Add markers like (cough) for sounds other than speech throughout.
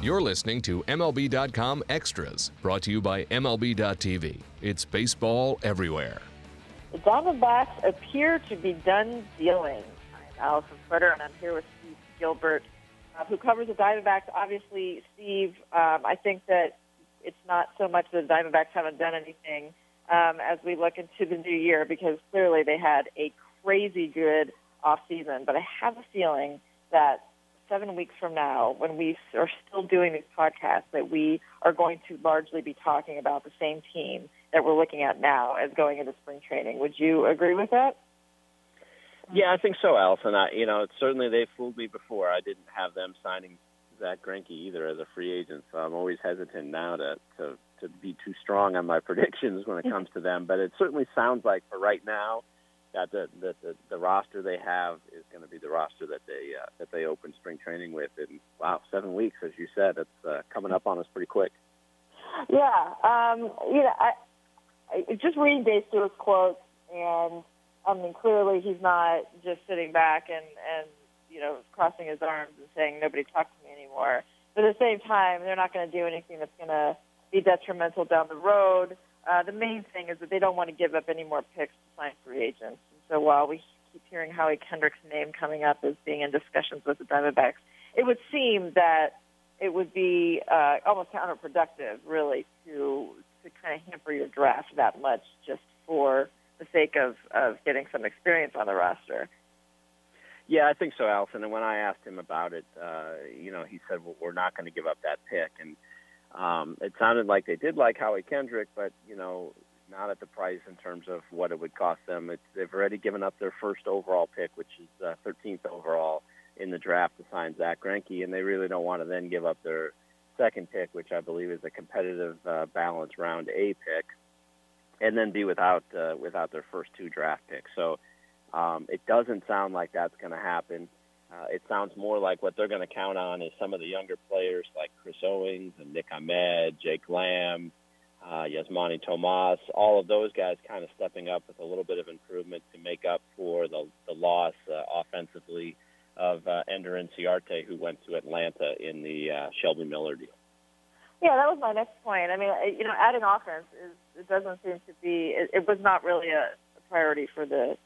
You're listening to MLB.com Extras, brought to you by MLB.tv. It's baseball everywhere. The Diamondbacks appear to be done dealing. I'm Alyson Footer, and I'm here with Steve Gilbert, uh, who covers the Diamondbacks. Obviously, Steve, um, I think that it's not so much that the Diamondbacks haven't done anything um, as we look into the new year, because clearly they had a crazy good offseason. But I have a feeling that seven weeks from now, when we are still doing these podcasts, that we are going to largely be talking about the same team that we're looking at now as going into spring training. Would you agree with that? Yeah, I think so, Alyson. I, you know, certainly they fooled me before. I didn't have them signing Zack Greinke either as a free agent, so I'm always hesitant now to to to be too strong on my (laughs) predictions when it mm-hmm. comes to them. But it certainly sounds like for right now that the the, the, the roster they have is going to be the roster that they uh, that they open spring training with. And wow, seven weeks, as you said, it's uh, coming up on us pretty quick. Yeah, um, you know, I, I just reading Dave Stewart's quotes, and I mean, clearly he's not just sitting back and and you know crossing his arms and saying nobody talk to me anymore. But at the same time, they're not going to do anything that's going to be detrimental down the road. Uh, the main thing is that they don't want to give up any more picks to sign free agents. And so while we keep hearing Howie Kendrick's name coming up as being in discussions with the Diamondbacks, it would seem that it would be uh, almost counterproductive, really, to to kind of hamper your draft that much just for the sake of of getting some experience on the roster. Yeah, I think so, Alyson. And when I asked him about it, uh, you know, he said, "Well, we're not going to give up that pick." And um, it sounded like they did like Howie Kendrick, but you know, not at the price in terms of what it would cost them. It's, they've already given up their first overall pick, which is uh, 13th overall in the draft to sign Zack Greinke, and they really don't want to then give up their second pick, which I believe is a competitive uh, balance round A pick, and then be without uh, without their first two draft picks. So um, it doesn't sound like that's going to happen. Uh, it sounds more like what they're going to count on is some of the younger players like Chris Owings and Nick Ahmed, Jake Lamb, uh, Yasmany Tomas, all of those guys kind of stepping up with a little bit of improvement to make up for the, the loss uh, offensively of uh, Ender Inciarte, who went to Atlanta in the uh, Shelby Miller deal. Yeah, that was my next point. I mean, you know, adding offense is it doesn't seem to be it, it was not really a priority for the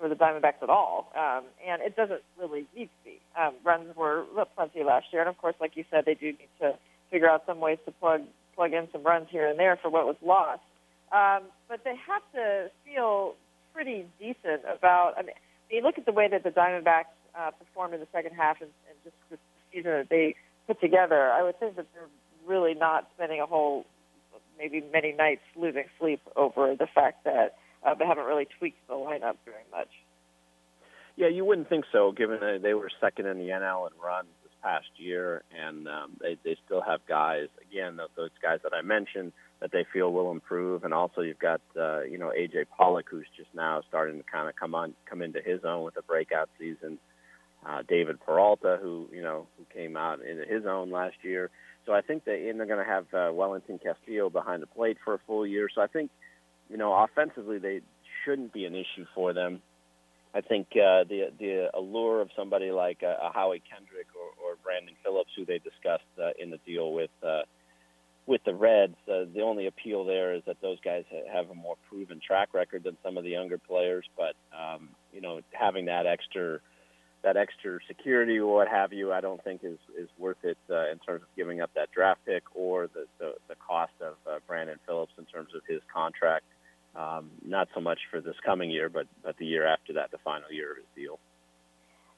for the Diamondbacks at all, um, and it doesn't really need to be. Um, runs were plenty last year, and of course, like you said, they do need to figure out some ways to plug plug in some runs here and there for what was lost. Um, but they have to feel pretty decent about. I mean, you look at the way that the Diamondbacks uh, performed in the second half and, and just the season that they put together. I would think that they're really not spending a whole, maybe many nights losing sleep over the fact that uh, they haven't really tweaked the lineup very much. Yeah, you wouldn't think so, given that they were second in the NL in runs this past year, and um, they they still have guys. Again, those guys that I mentioned that they feel will improve, and also you've got uh, you know AJ Pollock, who's just now starting to kind of come on come into his own with a breakout season. Uh, David Peralta, who you know who came out into his own last year. So I think that and they're going to have uh, Wellington Castillo behind the plate for a full year. So I think you know, offensively they shouldn't be an issue for them. I think uh, the the allure of somebody like a, a Howie Kendrick or, or Brandon Phillips, who they discussed uh, in the deal with uh, with the Reds, uh, the only appeal there is that those guys have a more proven track record than some of the younger players. But um, you know, having that extra that extra security or what have you, I don't think is is worth it uh, in terms of giving up that draft pick or the the, the cost of uh, Brandon Phillips in terms of his contract. Um, not so much for this coming year, but but the year after that, the final year of his deal.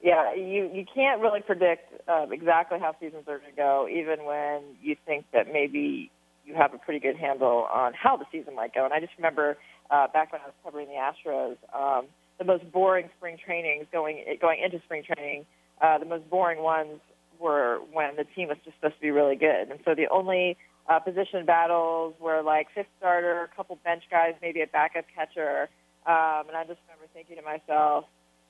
Yeah, you you can't really predict uh, exactly how seasons are going to go, even when you think that maybe you have a pretty good handle on how the season might go. And I just remember uh, back when I was covering the Astros, um, the most boring spring trainings going going into spring training, uh, the most boring ones were when the team was just supposed to be really good, and so the only uh, position battles where like fifth starter, a couple bench guys, maybe a backup catcher. Um, and I just remember thinking to myself,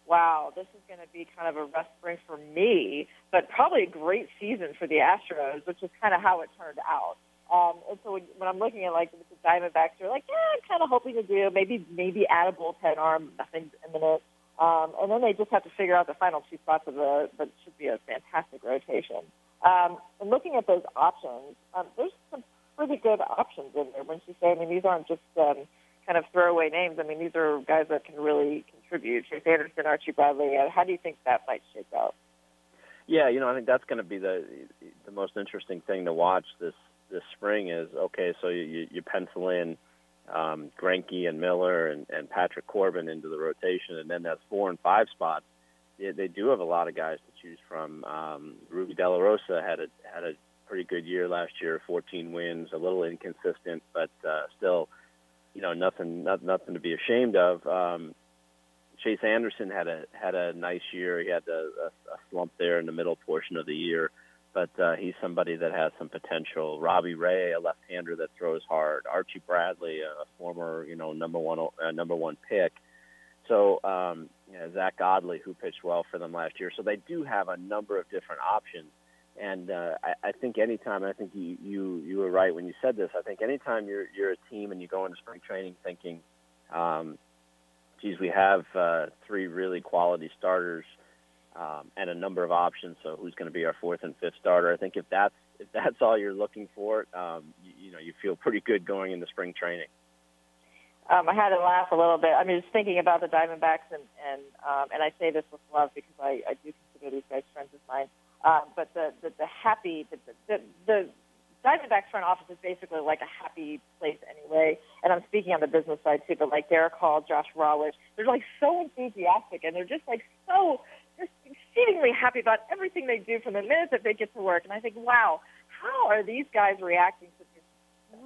wow, this is going to be kind of a rough spring for me, but probably a great season for the Astros, which is kind of how it turned out. Um, and so when, when I'm looking at like the Diamondbacks, you're like, yeah, I'm kind of hoping to do maybe maybe add a bullpen arm, nothing imminent. Um, and then they just have to figure out the final two spots of the, but it should be a fantastic rotation. Um, and looking at those options, um, there's some pretty good options in there. Wouldn't you say? I mean, these aren't just um, kind of throwaway names. I mean, these are guys that can really contribute. Chase Anderson, Archie Bradley. How do you think that might shake out? Yeah, you know, I think that's going to be the the most interesting thing to watch this this spring. Is okay, so you you pencil in um, Greinke and Miller and, and Patrick Corbin into the rotation, and then that's four and five spots. They, they do have a lot of guys to choose from. Um, Rubby De La Rosa had a had a pretty good year last year, 14 wins, a little inconsistent, but uh, still, you know, nothing not, nothing to be ashamed of. Um, Chase Anderson had a had a nice year. He had a, a, a slump there in the middle portion of the year but uh, he's somebody that has some potential. Robbie Ray, a left-hander that throws hard. Archie Bradley, a former you know number one uh, number one pick. So um, you know, Zack Godley, who pitched well for them last year. So they do have a number of different options. And uh, I, I think anytime, I think you, you you were right when you said this. I think anytime you're you're a team and you go into spring training thinking, um, geez, we have uh, three really quality starters um, and a number of options. So who's going to be our fourth and fifth starter? I think if that's if that's all you're looking for, um, you, you know, you feel pretty good going into spring training. Um, I had to laugh a little bit. I mean, just thinking about the Diamondbacks, and and um, and I say this with love because I, I do consider these guys friends of mine. Um, but the, the the happy the the, the Diamondbacks front office is basically like a happy place anyway. And I'm speaking on the business side too, but like Derek Hall, Josh Rawitch, they're like so enthusiastic and they're just like so just exceedingly happy about everything they do from the minute that they get to work. And I think, wow, how are these guys reacting to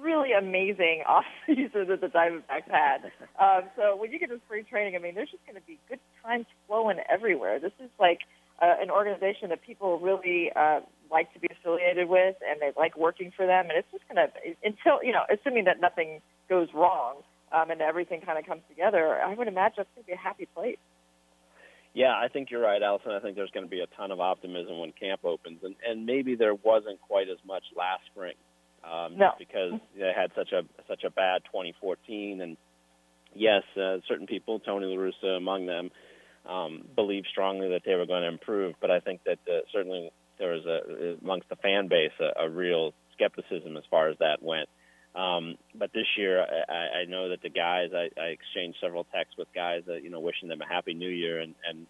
really amazing off season that the Diamondbacks had? (laughs) Um, so when you get to spring training, I mean, there's just going to be good times flowing everywhere. This is like uh, an organization that people really uh, like to be affiliated with, and they like working for them. And it's just going to until you know, assuming that nothing goes wrong um, and everything kind of comes together. I would imagine it's going to be a happy place. Yeah, I think you're right, Alyson. I think there's going to be a ton of optimism when camp opens, and and maybe there wasn't quite as much last spring, um, no. because they had such a such a bad 2014, and yes, uh, certain people, Tony La Russa among them, um, believed strongly that they were going to improve, but I think that uh, certainly there was a amongst the fan base a, a real skepticism as far as that went. Um, but this year, I, I know that the guys, I, I exchanged several texts with guys that, you know, wishing them a happy new year. And, and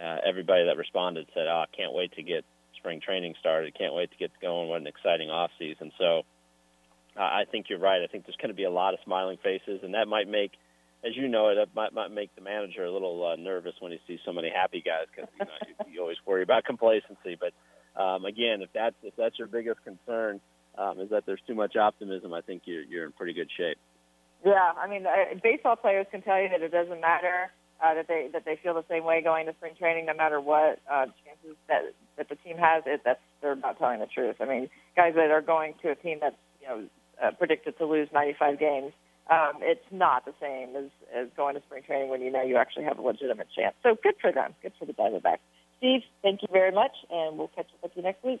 uh, everybody that responded said, oh, I can't wait to get spring training started. Can't wait to get going. What an exciting off season. So uh, I think you're right. I think there's going to be a lot of smiling faces, and that might make, as you know, it, might, might make the manager a little uh, nervous when he sees so many happy guys because you, know, you, you always worry about (laughs) complacency. But um, again, if that's if that's your biggest concern, um, is that there's too much optimism, I think you're you're in pretty good shape. Yeah, I mean, baseball players can tell you that it doesn't matter uh, that they that they feel the same way going to spring training, no matter what uh, chances that that the team has. It that's they're not telling the truth. I mean, guys that are going to a team that's you know uh, predicted to lose 95 games, um, it's not the same as as going to spring training when you know you actually have a legitimate chance. So good for them. Good for the Diamondbacks. Steve, thank you very much, and we'll catch up with you next week.